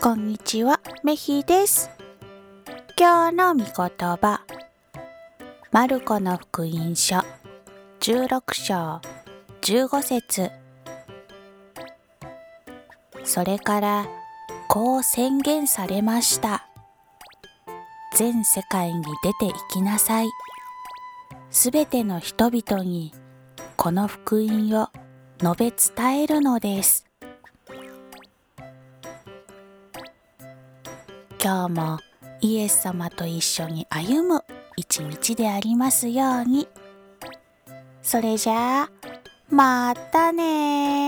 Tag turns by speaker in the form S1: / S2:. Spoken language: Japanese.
S1: こんにちは、メヒです。今日の御言葉、マルコの福音書16章15節それからこう宣言されました。全世界に出て行きなさい。すべての人々にこの福音を述べ伝えるのです。今日もイエス様と一緒に歩む一日でありますように。それじゃあ、またね